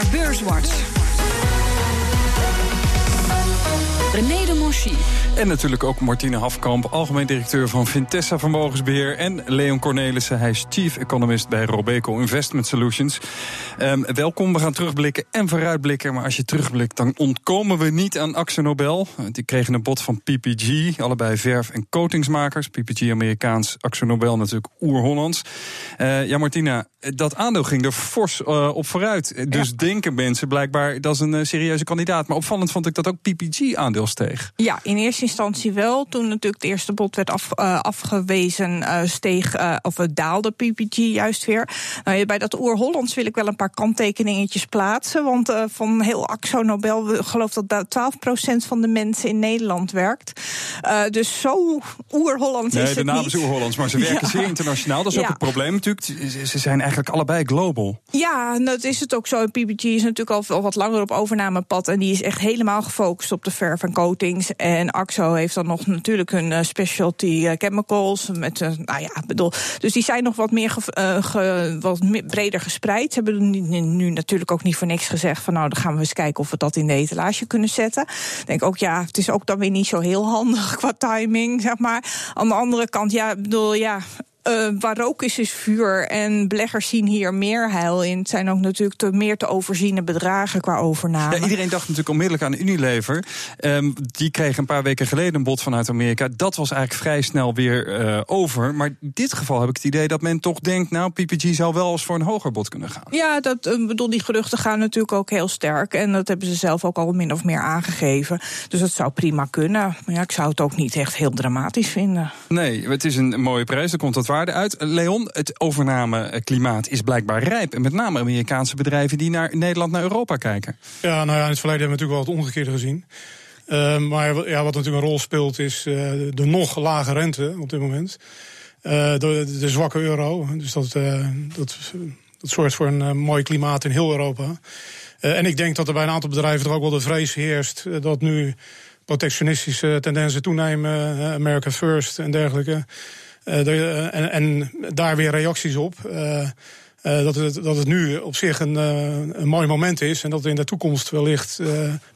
BNR Beurswatch. René de Monchy. En natuurlijk ook Martine Hafkamp, algemeen directeur van Vintessa Vermogensbeheer. En Leon Cornelissen, hij is chief economist bij Robeco Investment Solutions. Um, welkom, we gaan terugblikken en vooruitblikken. Maar als je terugblikt, dan ontkomen we niet aan Axel Nobel. Die kregen een bod van PPG, allebei verf- en coatingsmakers. PPG Amerikaans, Axel Nobel natuurlijk oer-Hollands. Uh, ja, Martina, dat aandeel ging er fors uh, op vooruit. Dus ja. denken mensen blijkbaar dat is een uh, serieuze kandidaat. Maar opvallend vond ik dat ook PPG-aandeel steeg. Ja, in eerste instantie wel. Toen natuurlijk het eerste bod werd af, uh, afgewezen, steeg of het daalde PPG juist weer. Nou, bij dat oer-Hollands wil ik wel een paar kanttekeningetjes plaatsen. Want van heel Axo Nobel geloof dat 12% van de mensen in Nederland werkt. dus zo oer-Hollands nee, is het de naam niet. is oer-Hollands, maar ze werken ja. zeer internationaal. Dat is ook het probleem natuurlijk. Ze zijn eigenlijk allebei global. Ja, dat is het ook zo. PPG is natuurlijk al, al wat langer op overnamepad. En die is echt helemaal gefocust op de verf coatings. En Axo heeft dan nog natuurlijk hun uh, specialty uh, chemicals. Met, uh, nou ja, bedoel. Dus die zijn nog wat meer ge, wat breder gespreid. Ze hebben nu, nu, natuurlijk ook niet voor niks gezegd van nou, dan gaan we eens kijken of we dat in de etalage kunnen zetten. Ik denk ook, ja, het is ook dan weer niet zo heel handig qua timing, zeg maar. Aan de andere kant, ja, bedoel, ja, uh, waar rook is, is vuur. En beleggers zien hier meer heil in. Het zijn ook natuurlijk te, meer te overziene bedragen qua overname. Ja, iedereen dacht natuurlijk onmiddellijk aan Unilever. Um, die kreeg een paar weken geleden een bod vanuit Amerika. Dat was eigenlijk vrij snel weer uh, over. Maar in dit geval heb ik het idee dat men toch denkt... nou, PPG zou wel eens voor een hoger bod kunnen gaan. Ja, dat, uh, bedoel, die geruchten gaan natuurlijk ook heel sterk. En dat hebben ze zelf ook al min of meer aangegeven. Dus dat zou prima kunnen. Maar ja, ik zou het ook niet echt heel dramatisch vinden. Nee, het is een mooie prijs. Er komt dat waarde uit. Leon, het overnameklimaat is blijkbaar rijp. En met name Amerikaanse bedrijven die naar Nederland, naar Europa kijken. Ja, nou ja, in het verleden hebben we natuurlijk wel het omgekeerde gezien. Uh, maar ja, wat natuurlijk een rol speelt is uh, de nog lage rente op dit moment. De, de, zwakke euro. Dus dat, dat, dat zorgt voor een mooi klimaat in heel Europa. en ik denk dat er bij een aantal bedrijven er ook wel de vrees heerst dat nu protectionistische tendensen toenemen, America First en dergelijke. Uh, de, en, en, daar weer reacties op. Uh, uh, dat, het, dat het nu op zich een, een mooi moment is. En dat in de toekomst wellicht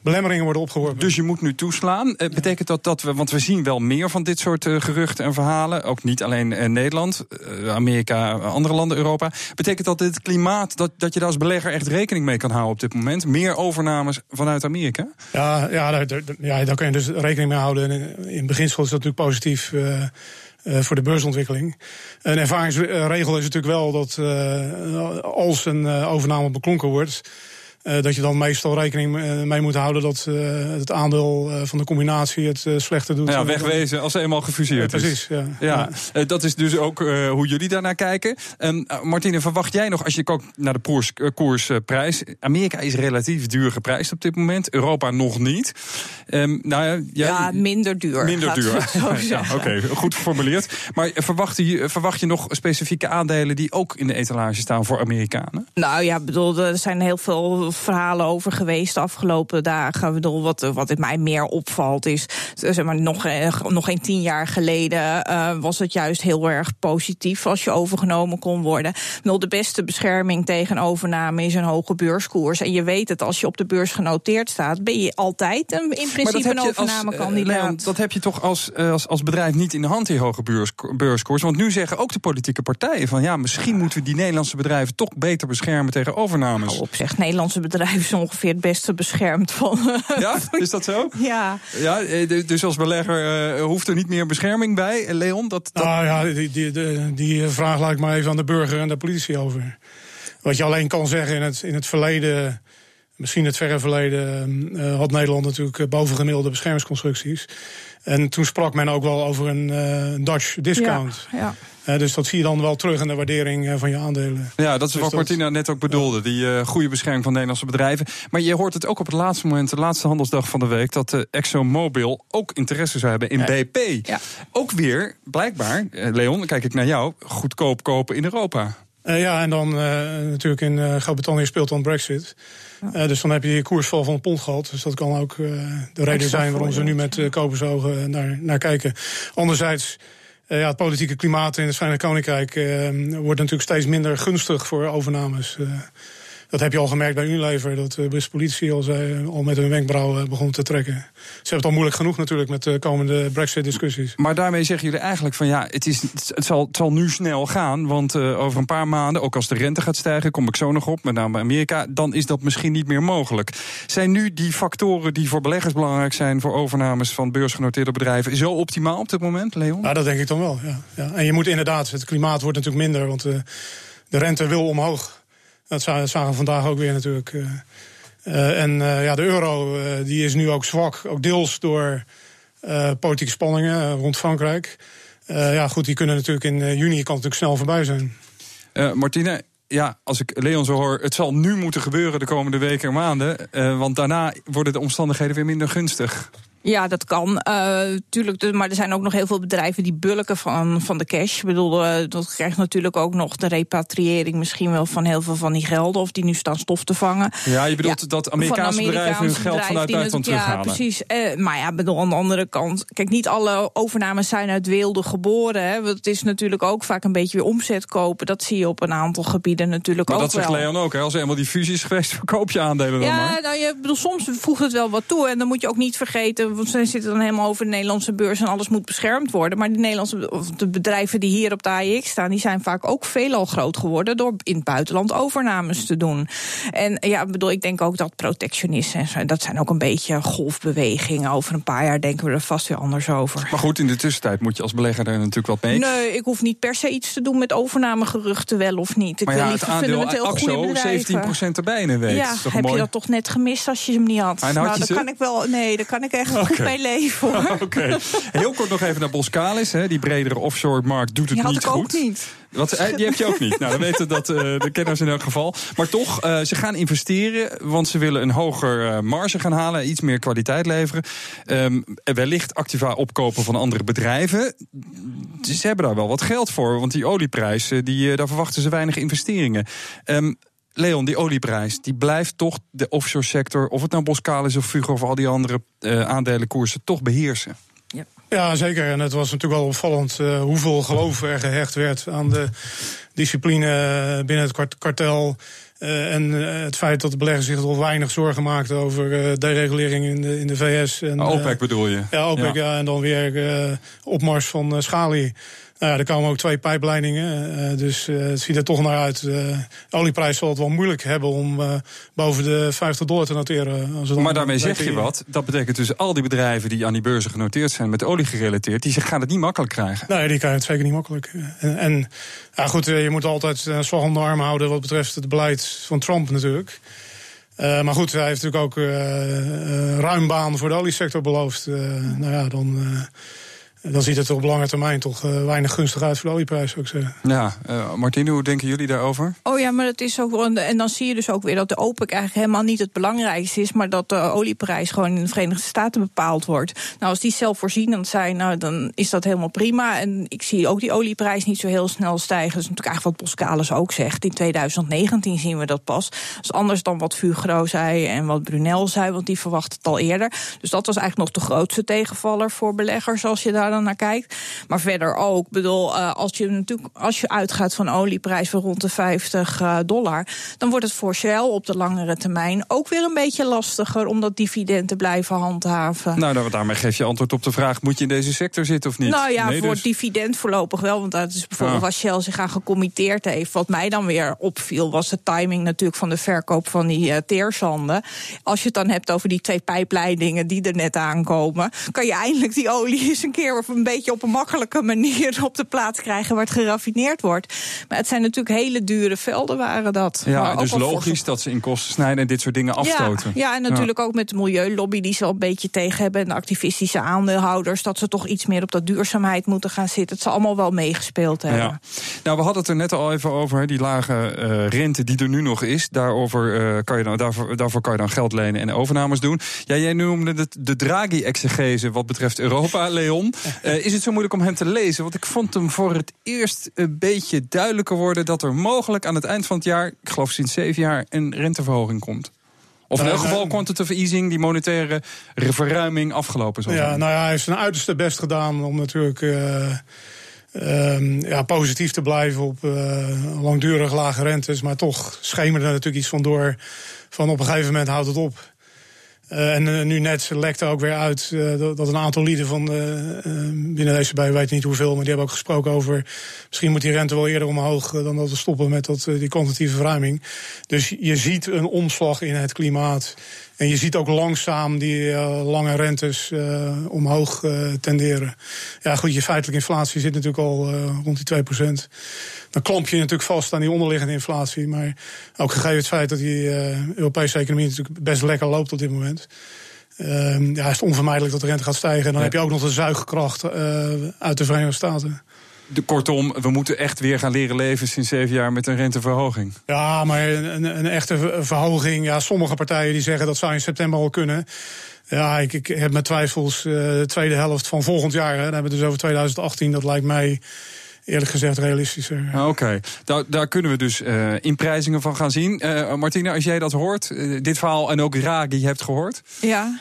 belemmeringen worden opgeworpen. Dus je moet nu toeslaan. betekent dat dat we. Want we zien wel meer van dit soort geruchten en verhalen. Ook niet alleen Nederland, Amerika, andere landen, Europa. Betekent dat dit klimaat. Dat, dat je daar als belegger echt rekening mee kan houden op dit moment? Meer overnames vanuit Amerika? Ja, ja, daar, daar, ja, daar kan je dus rekening mee houden. En in beginsel is dat natuurlijk positief. Uh, voor de beursontwikkeling. Een ervaringsregel is natuurlijk wel dat uh, als een uh, overname beklonken wordt. Uh, dat je dan meestal rekening mee moet houden dat uh, het aandeel uh, van de combinatie het slechter doet. Ja, wegwezen als ze eenmaal gefuseerd ja, precies, is. Ja, ja. dat is dus ook hoe jullie daarnaar kijken. Um, Martine, verwacht jij nog, als je kijkt naar de koers, koersprijs... Amerika is relatief duur geprijsd op dit moment, Europa nog niet. Um, nou ja, jij, ja, minder duur. Minder duur. ja, Oké, okay, goed geformuleerd. Maar verwacht je, verwacht je nog specifieke aandelen die ook in de etalage staan voor Amerikanen? Nou ja, bedoel, er zijn heel veel verhalen over geweest de afgelopen dagen. Ik bedoel, wat, wat mij meer opvalt is, zeg maar, nog, nog geen tien jaar geleden uh, was het juist heel erg positief als je overgenomen kon worden. Bedoel, de beste bescherming tegen overname is een hoge beurskoers. En je weet het, als je op de beurs genoteerd staat, ben je altijd een, in principe een overnamekandidaat. Leon, dat heb je toch als, als, als bedrijf niet in de hand, die hoge beurs, beurskoers. Want nu zeggen ook de politieke partijen van ja, misschien moeten we die Nederlandse bedrijven toch beter beschermen tegen overnames. Nou, op zich, Nederlandse bedrijven zijn ongeveer het beste beschermd van. Ja, is dat zo? Ja. ja dus als belegger uh, hoeft er niet meer bescherming bij, Leon? Dat, dat... Nou ja, die, die, die, die vraag laat ik maar even aan de burger en de politie over. Wat je alleen kan zeggen in het, in het verleden. Misschien het verre verleden uh, had Nederland natuurlijk bovengemiddelde beschermingsconstructies. En toen sprak men ook wel over een uh, Dutch discount. Ja, ja. Uh, dus dat zie je dan wel terug in de waardering uh, van je aandelen. Ja, dat is dus wat Martina net ook bedoelde. Die goede bescherming van Nederlandse bedrijven. Maar je hoort het ook op het laatste moment, de laatste handelsdag van de week... dat de ExxonMobil ook interesse zou hebben in ja. BP. Ja. Ook weer, blijkbaar, Leon, dan kijk ik naar jou... goedkoop kopen in Europa. Uh, ja, en dan uh, natuurlijk in uh, Groot-Brittannië speelt dan Brexit. Ja. dus dan heb je je koersval van het pond gehad. Dus dat kan ook de reden zijn waarom ze nu met kopersogen naar, naar kijken. Anderzijds, ja, het politieke klimaat in het Verenigd Koninkrijk wordt natuurlijk steeds minder gunstig voor overnames. Dat heb je al gemerkt bij Unilever, dat de Britse politie al, zei, al met hun wenkbrauw begon te trekken. Ze hebben het al moeilijk genoeg natuurlijk met de komende Brexit-discussies. Maar daarmee zeggen jullie eigenlijk van ja, het, is, het, zal, het zal nu snel gaan. Want over een paar maanden, ook als de rente gaat stijgen, kom ik zo nog op, met name Amerika, dan is dat misschien niet meer mogelijk. Zijn nu die factoren die voor beleggers belangrijk zijn voor overnames van beursgenoteerde bedrijven zo optimaal op dit moment, Leon? Ja, dat denk ik dan wel. Ja. ja. En je moet inderdaad, het klimaat wordt natuurlijk minder, want uh, de rente wil omhoog. Dat zagen we vandaag ook weer natuurlijk. Uh, uh, en ja, de euro die is nu ook zwak, ook deels door politieke spanningen rond Frankrijk. ja, goed, die kunnen natuurlijk in juni kan natuurlijk snel voorbij zijn. Martine, ja, als ik Leon zo hoor, het zal nu moeten gebeuren de komende weken en maanden. Want daarna worden de omstandigheden weer minder gunstig. Ja, dat kan. Uh, tuurlijk, maar er zijn ook nog heel veel bedrijven die bulken van, van de cash. Ik bedoel, uh, dat krijgt natuurlijk ook nog de repatriëring misschien wel van heel veel van die gelden. Of die nu staan stof te vangen. Ja, je bedoelt dat Amerikaanse, bedrijven hun geld vanuit Duitsland terughalen. Ja, precies. Uh, maar ja, bedoel, aan de andere kant. Kijk, niet alle overnames zijn uit weelde geboren. Hè. Het is natuurlijk ook vaak een beetje weer omzet kopen. Dat zie je op een aantal gebieden natuurlijk maar ook dat zegt Leon ook. Hè. Als er eenmaal die fusie is geweest, verkoop je aandelen dan ja, maar. Nou, je, bedoel, soms voegt het wel wat toe. En dan moet je ook niet vergeten want ze zitten dan helemaal over de Nederlandse beurs en alles moet beschermd worden. Maar die Nederlandse of de bedrijven die hier op de AIX staan, die zijn vaak ook veelal groot geworden door in het buitenland overnames te doen. En ja, bedoel, ik denk ook dat protectionisten, dat zijn ook een beetje golfbewegingen. Over een paar jaar denken we er vast weer anders over. Maar goed, in de tussentijd moet je als belegger er natuurlijk wat mee. Nee, ik hoef niet per se iets te doen met overnamegeruchten, wel of niet. Ik maar ja, wil het aandeel AXO, 17% erbij in een week. Ja, heb mooi? je dat toch net gemist als je hem niet had? nou, daar kan ik wel, nee, daar kan ik echt okay. goed mee leven. Oké. Okay. Heel kort nog even naar Boskalis. Hè. Die bredere offshore markt doet het die niet had ik goed. Ook niet. Wat, die heb je ook niet. Nou, dan weten dat uh, de kenners in elk geval. Maar toch, uh, ze gaan investeren, want ze willen een hoger uh, marge gaan halen, iets meer kwaliteit leveren. Um, wellicht activa opkopen van andere bedrijven. Ze hebben daar wel wat geld voor, want die olieprijs, die, daar verwachten ze weinig investeringen. Um, Leon, die olieprijs, die blijft toch de offshore sector, of het nou Boskalis of Fugro of al die andere uh, aandelenkoersen, toch beheersen. Ja. ja, zeker. En het was natuurlijk wel opvallend uh, hoeveel geloof er gehecht werd aan de discipline binnen het kartel. Uh, en het feit dat de beleggers zich al weinig zorgen maakten over uh, deregulering in de, in de VS. En, OPEC bedoel je? Ja, OPEC, ja. ja en dan weer opmars van Schali. Nou ja, er komen ook twee pijpleidingen, uh, dus uh, het ziet er toch naar uit. De olieprijs zal het wel moeilijk hebben om boven de 50 dollar te noteren. Als maar daarmee zeg je wat. Dat betekent dus al die bedrijven die aan die beurzen genoteerd zijn met olie gerelateerd, die gaan het niet makkelijk krijgen. Nee, die krijgen het zeker niet makkelijk. En, en ja, goed, je moet altijd een slag om de arm houden wat betreft het beleid van Trump natuurlijk. Uh, maar goed, hij heeft natuurlijk ook uh, uh, ruim baan voor de oliesector beloofd. nou ja, dan dan ziet het op lange termijn toch uh, weinig gunstig uit voor de olieprijs, zou ik zeggen. Ja, uh, Martine, hoe denken jullie daarover? Oh ja, maar dat is ook wel. En dan zie je dus ook weer dat de OPEC eigenlijk helemaal niet het belangrijkste is, maar dat de olieprijs gewoon in de Verenigde Staten bepaald wordt. Nou, als die zelfvoorzienend zijn, nou, dan is dat helemaal prima. En ik zie ook die olieprijs niet zo heel snel stijgen. Dat is natuurlijk eigenlijk wat Boskalis ook zegt. In 2019 zien we dat pas. Dat is anders dan wat Fugro zei en wat Brunel zei, want die verwacht het al eerder. Dus dat was eigenlijk nog de grootste tegenvaller voor beleggers als je daar dan naar kijkt. Maar verder ook, bedoel, uh, als je natuurlijk als je uitgaat van olieprijs van rond de 50 uh, dollar, dan wordt het voor Shell op de langere termijn ook weer een beetje lastiger om dat dividend te blijven handhaven. Nou, daarmee geef je antwoord op de vraag: moet je in deze sector zitten of niet? Nou ja, nee, voor dus... het dividend voorlopig wel. Want dat is bijvoorbeeld ah. als Shell zich aan gecommitteerd heeft. Wat mij dan weer opviel, was de timing natuurlijk van de verkoop van die uh, teerzanden. Als je het dan hebt over die twee pijpleidingen die er net aankomen, kan je eindelijk die olie eens een keer een beetje op een makkelijke manier op de plaats krijgen waar het geraffineerd wordt. Maar het zijn natuurlijk hele dure velden, waren dat. Ja, dus logisch dat ze in kosten snijden en dit soort dingen afstoten. Ja, ja en natuurlijk ja. ook met de milieulobby die ze al een beetje tegen hebben. En de activistische aandeelhouders, dat ze toch iets meer op dat duurzaamheid moeten gaan zitten. Het zal allemaal wel meegespeeld hebben. Ja. Nou, we hadden het er net al even over, die lage uh, rente die er nu nog is. Daarover, uh, kan je dan, daarvoor, daarvoor kan je dan geld lenen en overnames doen. Ja, jij noemde het de Draghi-exegese wat betreft Europa, Leon. Uh, is het zo moeilijk om hem te lezen? Want ik vond hem voor het eerst een beetje duidelijker worden dat er mogelijk aan het eind van het jaar, ik geloof sinds zeven jaar, een renteverhoging komt. Of in elk geval quantitative easing, die monetaire verruiming afgelopen zal ja. Nou ja, hij heeft zijn uiterste best gedaan om natuurlijk uh, ehm, ja, positief te blijven op langdurig lage rentes. Maar toch schemerde er natuurlijk iets van door. Van op een gegeven moment houdt het op. Uh, en uh, nu net lekte ook weer uit uh, dat een aantal lieden van binnen deze bij weet niet hoeveel, maar die hebben ook gesproken over misschien moet die rente wel eerder omhoog dan dat we stoppen met dat, die kwantitatieve verruiming. Dus je ziet een omslag in het klimaat. En je ziet ook langzaam die uh, lange rentes uh, omhoog uh, tenderen. Ja, goed, je feitelijke inflatie zit natuurlijk al rond die 2%. Dan klamp je natuurlijk vast aan die onderliggende inflatie. Maar ook gegeven het feit dat die Europese economie natuurlijk best lekker loopt op dit moment. Ehm, ja, is het onvermijdelijk dat de rente gaat stijgen. En dan heb je ook nog de zuigkracht uit de Verenigde Staten. De, kortom, we moeten echt weer gaan leren leven sinds zeven jaar met een renteverhoging. Ja, maar een, een echte verhoging. Ja, sommige partijen die zeggen dat zou in september al kunnen. Ja, ik, ik heb mijn twijfels. Uh, de tweede helft van volgend jaar, hè, dan hebben we het dus over 2018. Dat lijkt mij eerlijk gezegd realistischer. Ah, oké, daar, daar, kunnen we dus uh, inprijzingen van gaan zien. Uh, Martina, als jij dat hoort, dit verhaal en ook Ragi hebt gehoord. Ja.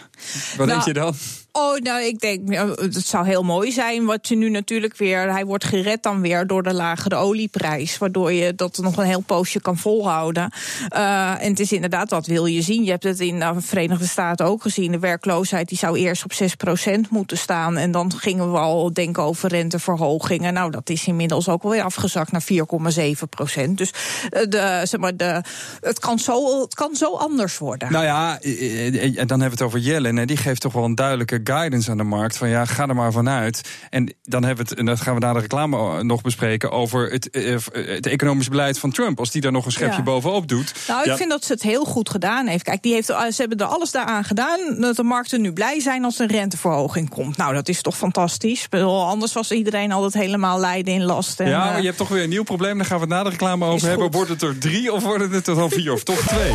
Wat denk nou, je dan? Oh, nou, ik denk, het zou heel mooi zijn. Wat je nu natuurlijk weer, hij wordt gered dan weer door de lagere olieprijs. Waardoor je dat nog een heel poosje kan volhouden. Uh, en het is inderdaad, wat wil je zien? Je hebt het in de Verenigde Staten ook gezien. De werkloosheid die zou eerst op 6% moeten staan. En dan gingen we al denken over renteverhogingen. Nou, dat is inmiddels ook alweer afgezakt naar 4,7%. Dus eh, de, zeg maar, de, het, kan zo, het kan zo anders worden. Nou ja, en dan hebben we het over Jellen. Die geeft toch wel een duidelijke guidance aan de markt. Van ja, ga er maar vanuit. En dan hebben we het, en dat gaan we na de reclame nog bespreken, over het, eh, het economisch beleid van Trump. Als die daar nog een schepje bovenop doet. Nou, ik vind dat ze het heel goed gedaan heeft. Kijk, die heeft, ze hebben er alles daaraan gedaan dat de markten nu blij zijn als een renteverhoging komt. Nou, dat is toch fantastisch. Anders was iedereen altijd helemaal lijden in last. En, ja, maar je eh, hebt toch weer een nieuw probleem. Daar gaan we het na de reclame over hebben. Wordt het er drie of worden het er dan vier of toch twee?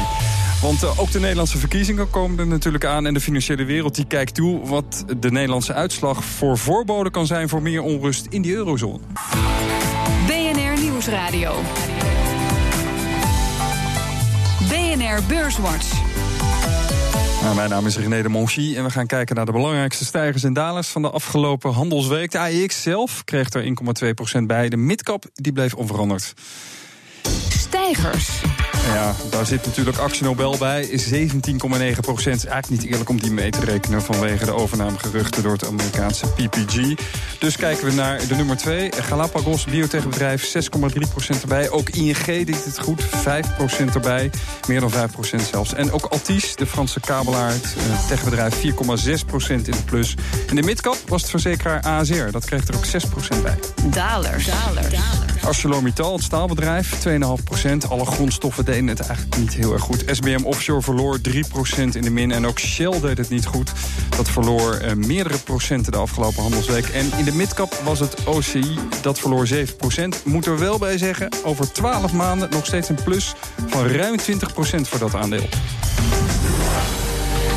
Want uh, ook de Nederlandse verkiezingen komen er natuurlijk aan. En de financiële wereld die kijkt toe wat de Nederlandse uitslag voor voorboden kan zijn voor meer onrust in die eurozone. BNR Nieuwsradio. BNR Beurswatch. Nou, mijn naam is René de Monchy en we gaan kijken naar de belangrijkste stijgers en dalers van de afgelopen handelsweek. De AEX zelf kreeg er 1,2% bij. De midcap die bleef onveranderd. Stijgers. Ja, daar zit natuurlijk Actie Nobel bij. 17,9 procent. Is eigenlijk niet eerlijk om die mee te rekenen vanwege de overnamegeruchten door het Amerikaanse PPG. Dus kijken we naar de nummer 2. Galapagos, biotechbedrijf, 6,3 procent erbij. Ook ING deed het goed, 5 procent erbij. Meer dan 5 procent zelfs. En ook Altis, de Franse kabelaar, het eh, techbedrijf, 4,6 procent in de plus. En de midcap was het verzekeraar ASR. Dat kreeg er ook 6 procent bij. Dalers. Dalers. ArcelorMittal, het staalbedrijf, 2,5 procent. Alle grondstoffen deden het eigenlijk niet heel erg goed. SBM Offshore verloor 3 procent in de min. En ook Shell deed het niet goed. Dat verloor eh, meerdere procenten de afgelopen handelsweek. En in de midcap was het OCI, dat verloor 7 procent. Moet er wel bij zeggen, over 12 maanden nog steeds een plus van ruim 20 procent voor dat aandeel.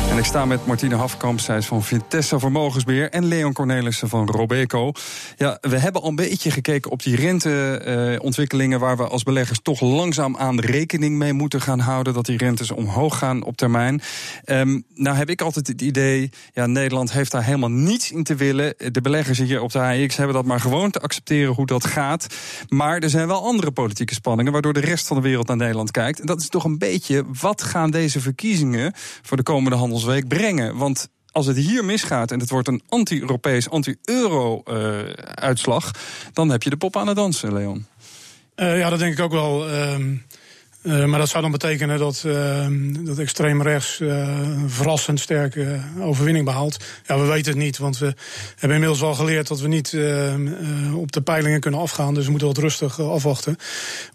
En ik sta met Martine Hafkamp, zij is van Vitessa Vermogensbeheer... en Leon Cornelissen van Robeco. Ja, we hebben al een beetje gekeken op die renteontwikkelingen... waar we als beleggers toch langzaam aan rekening mee moeten gaan houden... dat die rentes omhoog gaan op termijn. Um, nou heb ik altijd het idee, ja, Nederland heeft daar helemaal niets in te willen. De beleggers hier op de AX hebben dat maar gewoon te accepteren hoe dat gaat. Maar er zijn wel andere politieke spanningen... waardoor de rest van de wereld naar Nederland kijkt. En dat is toch een beetje, wat gaan deze verkiezingen... voor de komende handels week brengen. Want als het hier misgaat en het wordt een anti-Europees, anti-euro-uitslag, dan heb je de pop aan het dansen, Leon. Uh, ja, dat denk ik ook wel. Uh, uh, maar dat zou dan betekenen dat, ehm, dat extreem rechts een verrassend sterke overwinning behaalt. Ja, we weten het niet, want we hebben inmiddels al geleerd dat we niet ehm, op de peilingen kunnen afgaan. Dus we moeten wat rustig afwachten.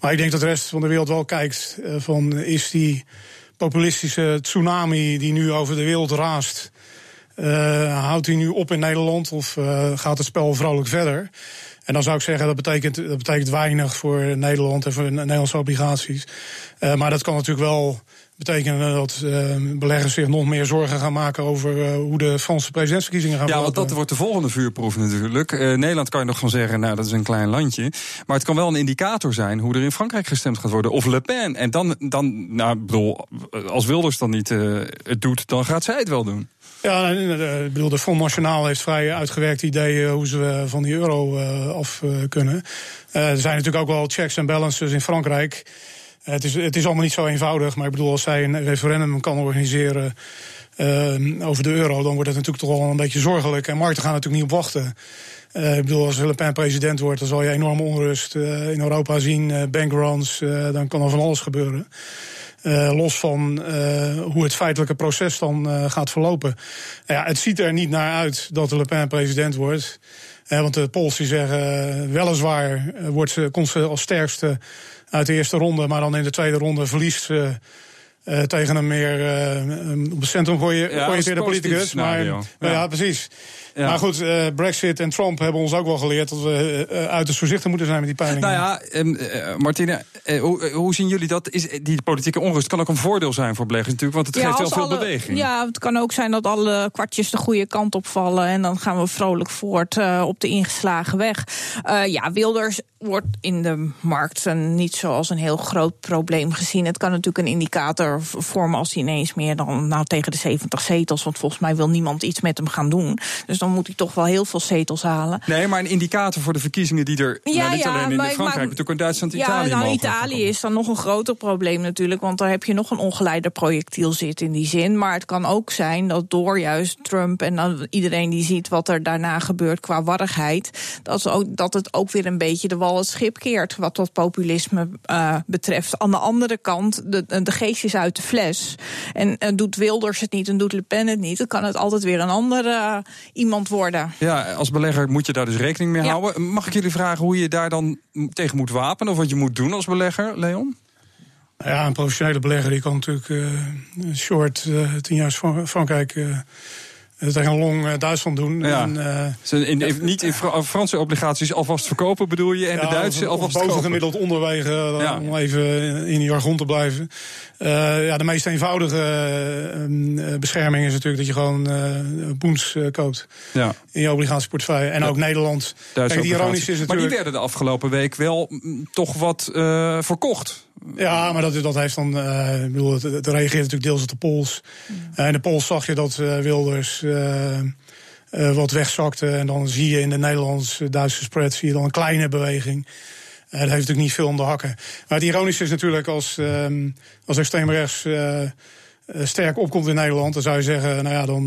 Maar ik denk dat de rest van de wereld wel kijkt van is die populistische tsunami die nu over de wereld raast. Uh, houdt hij nu op in Nederland of uh, gaat het spel vrolijk verder? En dan zou ik zeggen, dat betekent, dat betekent weinig voor Nederland en voor Nederlandse obligaties. Uh, maar dat kan natuurlijk wel betekenen dat uh, beleggers zich nog meer zorgen gaan maken over uh, hoe de Franse presidentsverkiezingen gaan Ja, verlopen. want dat wordt de volgende vuurproef natuurlijk. Uh, Nederland kan je nog van zeggen, nou dat is een klein landje. Maar het kan wel een indicator zijn hoe er in Frankrijk gestemd gaat worden. Of Le Pen. En dan, dan nou, bedoel, als Wilders dan niet het doet, dan gaat zij het wel doen. Ja, ik bedoel, de Front Nationaal heeft vrij uitgewerkt ideeën hoe ze van die euro af kunnen. er zijn natuurlijk ook wel checks en balances in Frankrijk. Het is, het is allemaal niet zo eenvoudig, maar ik bedoel, als zij een referendum kan organiseren uh, over de euro, dan wordt het natuurlijk toch wel een beetje zorgelijk. En markten gaan natuurlijk niet op wachten. Uh, ik bedoel, als Le Pen president wordt, dan zal je enorme onrust in Europa zien. Bankruns, dan kan er van alles gebeuren. Los van hoe het feitelijke proces dan gaat verlopen. Nou ja, het ziet er niet naar uit dat Le Pen president wordt. want de Pools die zeggen, weliswaar wordt ze, komt ze als sterkste uit de eerste ronde. Maar dan in de tweede ronde verliest ze uh, tegen een meer uh, op het centrum georiënteerde ja, politicus. Maar, ja. ja. precies. Ja. Maar goed, uh, Brexit en Trump hebben ons ook wel geleerd dat we uh, uiterst voorzichtig moeten zijn met die peilingen. Nou ja, uh, Martine, hoe, hoe, zien jullie dat? Is, die politieke onrust kan ook een voordeel zijn voor beleggers natuurlijk, want het geeft heel veel alle, beweging. Ja, het kan ook zijn dat alle kwartjes de goede kant opvallen en dan gaan we vrolijk voort op de ingeslagen weg. ja, Wilders wordt in de markt niet zoals een heel groot probleem gezien. Het kan natuurlijk een indicator vormen als hij ineens meer dan nou, tegen de 70 zetels, want volgens mij wil niemand iets met hem gaan doen. Dus dan moet hij toch wel heel veel zetels halen. Nee, maar een indicator voor de verkiezingen die er ja, nou, niet ja, alleen in maar, Frankrijk, maar natuurlijk in Duitsland en ja, Italië. Nou, Italië is dan nog een groter probleem natuurlijk, want daar heb je nog een ongeleider projectiel zitten in die zin. Maar het kan ook zijn dat door juist Trump en dan iedereen die ziet wat er daarna gebeurt qua warrigheid, dat, ook, dat het ook weer een beetje de wal het schip keert wat dat populisme uh, betreft. Aan de andere kant, de, de geest is uit de fles. En uh, doet Wilders het niet en doet Le Pen het niet, dan kan het altijd weer een andere uh, iemand worden. Ja, als belegger moet je daar dus rekening mee ja. houden. Mag ik jullie vragen hoe je daar dan tegen moet wapenen? Of wat je moet doen als belegger, Leon? Ja, een professionele belegger die kan natuurlijk uh, short uh, tien jaar Frankrijk. Uh, tegen een long Duitsland doen. Ja. En, uh, in, in, niet in Fra Franse obligaties alvast verkopen bedoel je? En ja, de Duitse of, alvast boven gemiddeld onderwegen, ja. om even in jargon te blijven. Uh, ja, de meest eenvoudige uh, bescherming is natuurlijk dat je gewoon boens koopt. Ja. In je obligatieportefeuille. En ook Nederland. Kijk, die ironisch is natuurlijk... Maar die werden de afgelopen week wel toch wat verkocht. Ja, maar dat, dat heeft dan. Ik bedoel, het, het reageert natuurlijk deels op de pols. In de pols zag je dat Wilders wat wegzakte. En dan zie je in de Nederlands-Duitse spread zie je dan een kleine beweging. dat heeft natuurlijk niet veel om de hakken. Maar het ironische is natuurlijk als, um, als extreemrechts sterk opkomt in Nederland, dan zou je zeggen, nou ja, dan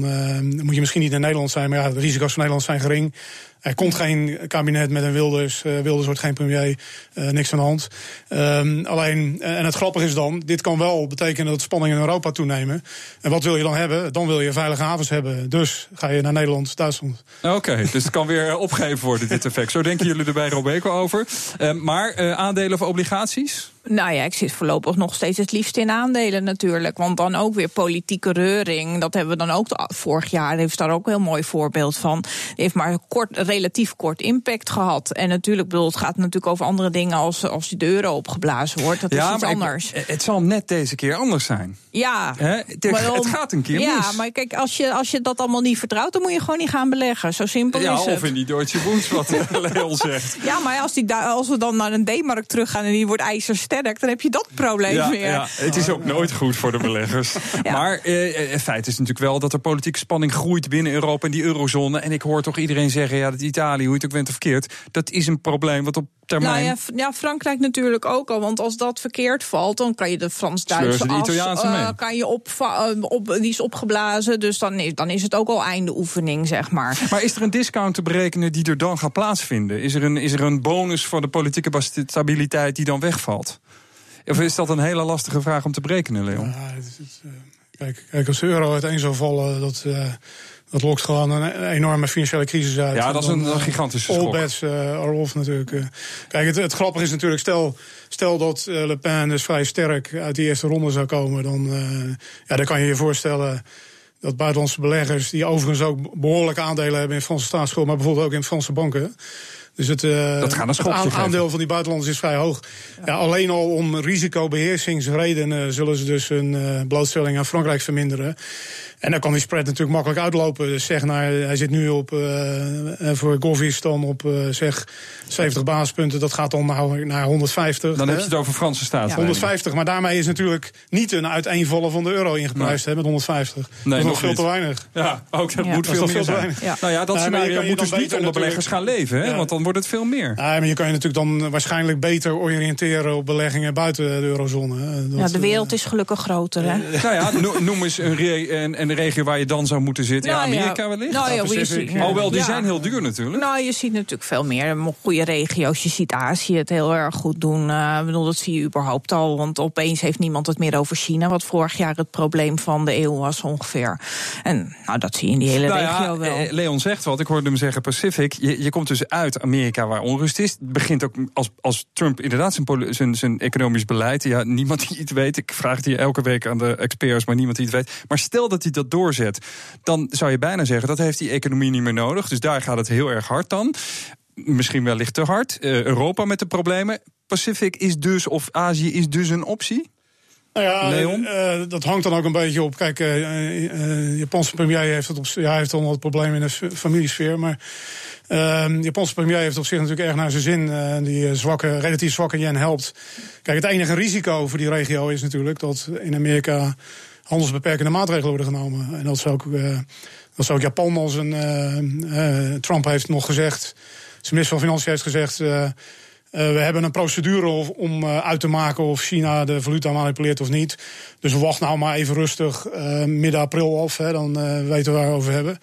moet je misschien niet in Nederland zijn, maar ja, de risico's van Nederland zijn gering. Er komt geen kabinet met een Wilders. Uh, Wilders wordt geen premier. Niks aan de hand. Um, alleen, en het grappige is dan, dit kan wel betekenen dat spanningen in Europa toenemen. En wat wil je dan hebben? Dan wil je veilige havens hebben. Dus ga je naar Nederland, Duitsland. Oké, dus het kan weer opgegeven worden, dit effect. Zo denken jullie er bij Robeco over. Uh, maar aandelen of obligaties? Nou ja, ik zit voorlopig nog steeds het liefst in aandelen natuurlijk. Want dan ook weer politieke reuring. Dat hebben we dan ook de, vorig jaar. Heeft daar ook een heel mooi voorbeeld van. Heeft maar kort, relatief kort impact gehad. En natuurlijk, bedoel, het gaat natuurlijk over andere dingen als, als de euro opgeblazen wordt. Dat ja, is iets maar anders. Ik, het zal net deze keer anders zijn. Ja. Hè? Het, het gaat een keer ja, mis. maar kijk, als je, als je dat allemaal niet vertrouwt, dan moet je gewoon niet gaan beleggen. Zo simpel ja, is het. Of in die Deutsche Bunds, wat Leon zegt. Ja, maar als, die, als we dan naar een D-markt teruggaan en die wordt dan heb je dat probleem ja, weer. Ja, het is ook nooit goed voor de beleggers. ja. Maar eh, het feit is natuurlijk wel dat er politieke spanning groeit binnen Europa en die eurozone. En ik hoor toch iedereen zeggen, ja, dat Italië, hoe je het ook bent of verkeerd, dat is een probleem wat op termijn... Nou ja, ja, Frankrijk natuurlijk ook al. Want als dat verkeerd valt, dan kan je de Frans-Duitse as... Uh, kan je op, op, die is opgeblazen, dus dan is, dan is het ook al einde oefening, zeg maar. Maar is er een discount te berekenen die er dan gaat plaatsvinden? Is er een, is er een bonus voor de politieke stabiliteit die dan wegvalt? Of is dat een hele lastige vraag om te berekenen, Leon? Ja, het is, het, uh, kijk, kijk, als de euro uiteen zou vallen, dat, uh, dat lokt gewoon een enorme financiële crisis uit. Ja, dat is een, een gigantische schok. All bets uh, are off natuurlijk. kijk, het, het grappige is natuurlijk, stel, stel dat Le Pen dus vrij sterk uit die eerste ronde zou komen, dan, ja, dan kan je je voorstellen dat buitenlandse beleggers, die overigens ook behoorlijke aandelen hebben in Franse staatsschuld, maar bijvoorbeeld ook in Franse banken, Dus het, dat een het aandeel van die buitenlanders is vrij hoog. Ja. alleen al om risicobeheersingsredenen zullen ze dus hun blootstelling aan Frankrijk verminderen. En dan kan die spread natuurlijk makkelijk uitlopen. Dus zeg, nou, hij zit nu op, uh, voor Govis dan op uh, zeg 70 basispunten. Dat gaat dan naar, naar 150. Dan heb je het over Franse staat. 150, maar daarmee is natuurlijk niet een uiteenvallen van de euro ingeprijsd hè, met 150. Nee, dat nog veel te weinig. Ja, ook dat moet veel meer zijn. Nou ja, dat nou, scenario moet dus niet onder beleggers gaan leven. Hè, want dan wordt het veel meer. Ja, maar je kan je natuurlijk dan waarschijnlijk beter oriënteren op beleggingen buiten de eurozone. Dat, ja, de wereld is gelukkig groter. Hè? nou ja, noem eens een, een de regio waar je dan zou moeten zitten? Nou, ja, Amerika wellicht? Nou, ja, ziet, Alhoewel, die zijn heel duur natuurlijk. Nou, je ziet natuurlijk veel meer goede regio's. Je ziet Azië het heel erg goed doen. Uh, bedoel, dat zie je überhaupt al. Want opeens heeft niemand het meer over China. Wat vorig jaar het probleem van de eeuw was ongeveer. En nou, dat zie je in die hele nou regio wel. Eh, Leon zegt wat, ik hoorde hem zeggen Pacific. Je, je komt dus uit Amerika waar onrust is. Het begint ook als, als Trump inderdaad zijn, zijn, zijn economisch beleid. Ja, niemand die het weet. Ik vraag het hier elke week aan de experts, maar niemand die het weet. Maar stel dat hij dat doorzet dan zou je bijna zeggen dat heeft die economie niet meer nodig. Dus daar gaat het heel erg hard dan. Misschien wellicht te hard. Uh, Europa met de problemen. Pacific is dus, of Azië is dus een optie? Nou ja, Leon? Uh, dat hangt dan ook een beetje op. Kijk, uh, Japanse premier heeft, het op, ja, heeft dan wat problemen in de familiesfeer. Maar de Japanse premier heeft op zich natuurlijk erg naar zijn zin. die zwakke, relatief zwakke yen helpt. Kijk, het enige risico voor die regio is natuurlijk dat in Amerika handelsbeperkende maatregelen worden genomen. En dat is ook, uh, dat ook Japan als een. Uh, Trump heeft nog gezegd. Zijn minister van Financiën heeft gezegd. We hebben een procedure om uit te maken of China de valuta manipuleert of niet. Dus wacht nou maar even rustig midden april af. Hè, dan weten we waar we over hebben.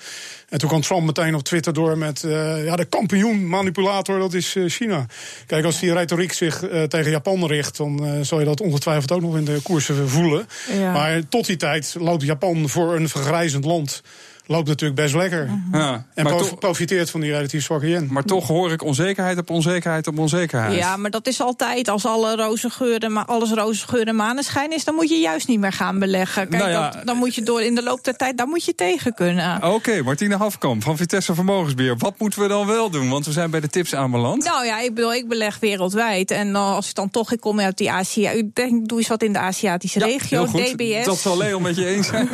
En toen kwam Trump meteen op Twitter door met... Ja, de kampioen manipulator, dat is China. Kijk, als die retoriek zich tegen Japan richt... dan zal je dat ongetwijfeld ook nog in de koersen voelen. Ja. Maar tot die tijd loopt Japan voor een vergrijzend land loopt natuurlijk best lekker. Ja, en profiteert van die relatief zwakke yen. Maar toch hoor ik onzekerheid op onzekerheid op onzekerheid. Ja, maar dat is altijd. Als alle roze geuren, maar alles roze geuren maneschijn is... dan moet je juist niet meer gaan beleggen. Kijk, nou dan moet je door in de loop der tijd... daar moet je tegen kunnen. Oké, okay, Martine Hafkamp van Vitesse Vermogensbeheer. Wat moeten we dan wel doen? Want we zijn bij de tips aanbeland. Nou ja, ik bedoel, ik beleg wereldwijd. En uh, als ik dan toch, ik kom uit die Azië... Ik denk, doe eens wat in de Aziatische regio, DBS. Dat zal Leon met je eens zijn.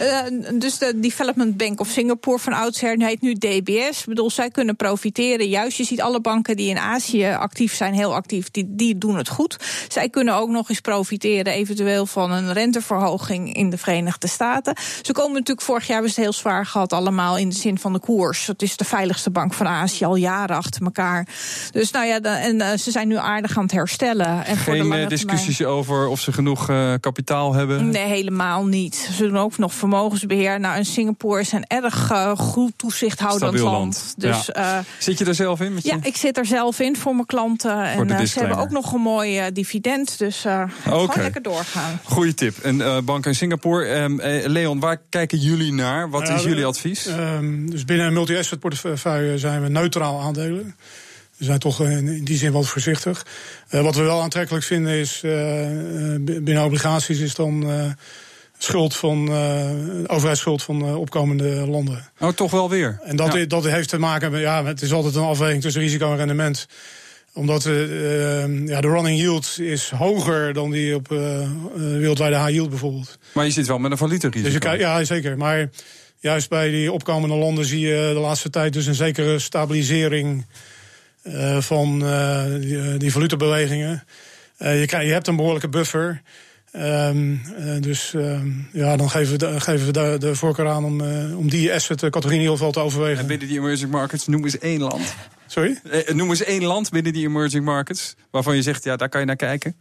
uh, dus de Development Bank of Singapore van oudsher heet nu DBS. Ik bedoel, zij kunnen profiteren. Juist, je ziet alle banken die in Azië actief zijn, heel actief, die, die doen het goed. Zij kunnen ook nog eens profiteren, eventueel van een renteverhoging in de Verenigde Staten. Ze komen natuurlijk, vorig jaar hebben ze het heel zwaar gehad, allemaal in de zin van de koers. Het is de veiligste bank van Azië al jaren achter elkaar. Dus nou ja, en uh, ze zijn nu aardig aan het herstellen. En Geen voor de eh, discussies over of ze genoeg uh, kapitaal hebben? Nee, helemaal niet. Ze doen ook nog vermogensbeheer. Nou, in Singapore is een erg uh, goed toezichthoudend land. land. Dus, ja. uh, zit je er zelf in? Met je? Ja, ik zit er zelf in voor mijn klanten. en uh, ze hebben ook nog een mooi dividend. Dus uh, okay. gewoon lekker doorgaan. Goeie tip. En bank in Singapore. Um, Leon, waar kijken jullie naar? Wat is jullie advies? Um, dus binnen een multi-asset portefeuille zijn we neutraal aandelen. We zijn toch in die zin wat voorzichtig. Uh, wat we wel aantrekkelijk vinden is, uh, binnen obligaties is dan uh, schuld van, uh, overheidsschuld van uh, opkomende landen. Oh, toch wel weer? En dat, ja. dat heeft te maken met, ja, het is altijd een afweging tussen risico en rendement omdat uh, ja, de running yield is hoger dan die op wereldwijde high yield bijvoorbeeld. Maar je zit wel met een valutarisico. Dus ja, zeker. Maar juist bij die opkomende landen zie je de laatste tijd dus een zekere stabilisering van die, die valutabewegingen. je, krijg, je hebt een behoorlijke buffer. Um, uh, dus uh, ja, dan geven we, de, geven we de, de voorkeur aan om, uh, om die asset-categorie in ieder geval te overwegen. En binnen die emerging markets, noem eens één land. Sorry? Eh, noem eens één land binnen die emerging markets waarvan je zegt, ja, daar kan je naar kijken.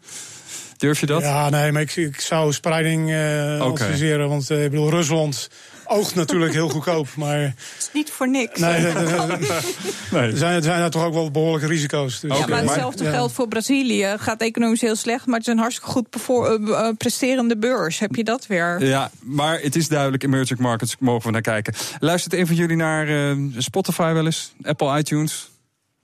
Durf je dat? Ja, nee, maar ik, ik zou spreiding okay. adviseren. Want ik bedoel, Rusland oogt natuurlijk heel goedkoop, maar... Het is niet voor niks. Nee, nee, nee, nee. Er, zijn, er zijn daar toch ook wel behoorlijke risico's. Dus. Ja, maar hetzelfde geldt voor Brazilië. Gaat economisch heel slecht, maar het is een hartstikke goed uh, presterende beurs. Heb je dat weer? Ja, maar het is duidelijk, emerging markets mogen we naar kijken. Luistert een van jullie naar uh, Spotify wel eens? Apple iTunes?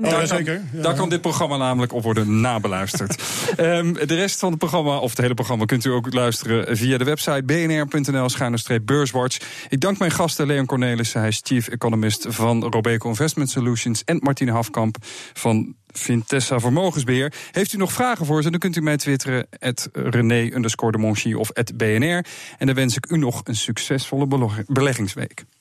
Oh, Daar kan- zeker. Ja. Daar kan dit programma namelijk op worden nabeluisterd. Ehm, de rest van het programma, of het hele programma, kunt u ook luisteren via de website bnr.nl-beurswatch. Ik dank mijn gasten Leon Cornelissen, hij is Chief Economist van Robeco Investment Solutions, en Martine Hafkamp van Vintessa Vermogensbeheer. Heeft u nog vragen voor ze, dan kunt u mij twitteren, at René underscore de Monchy of at BNR. En dan wens ik u nog een succesvolle beleg- beleggingsweek.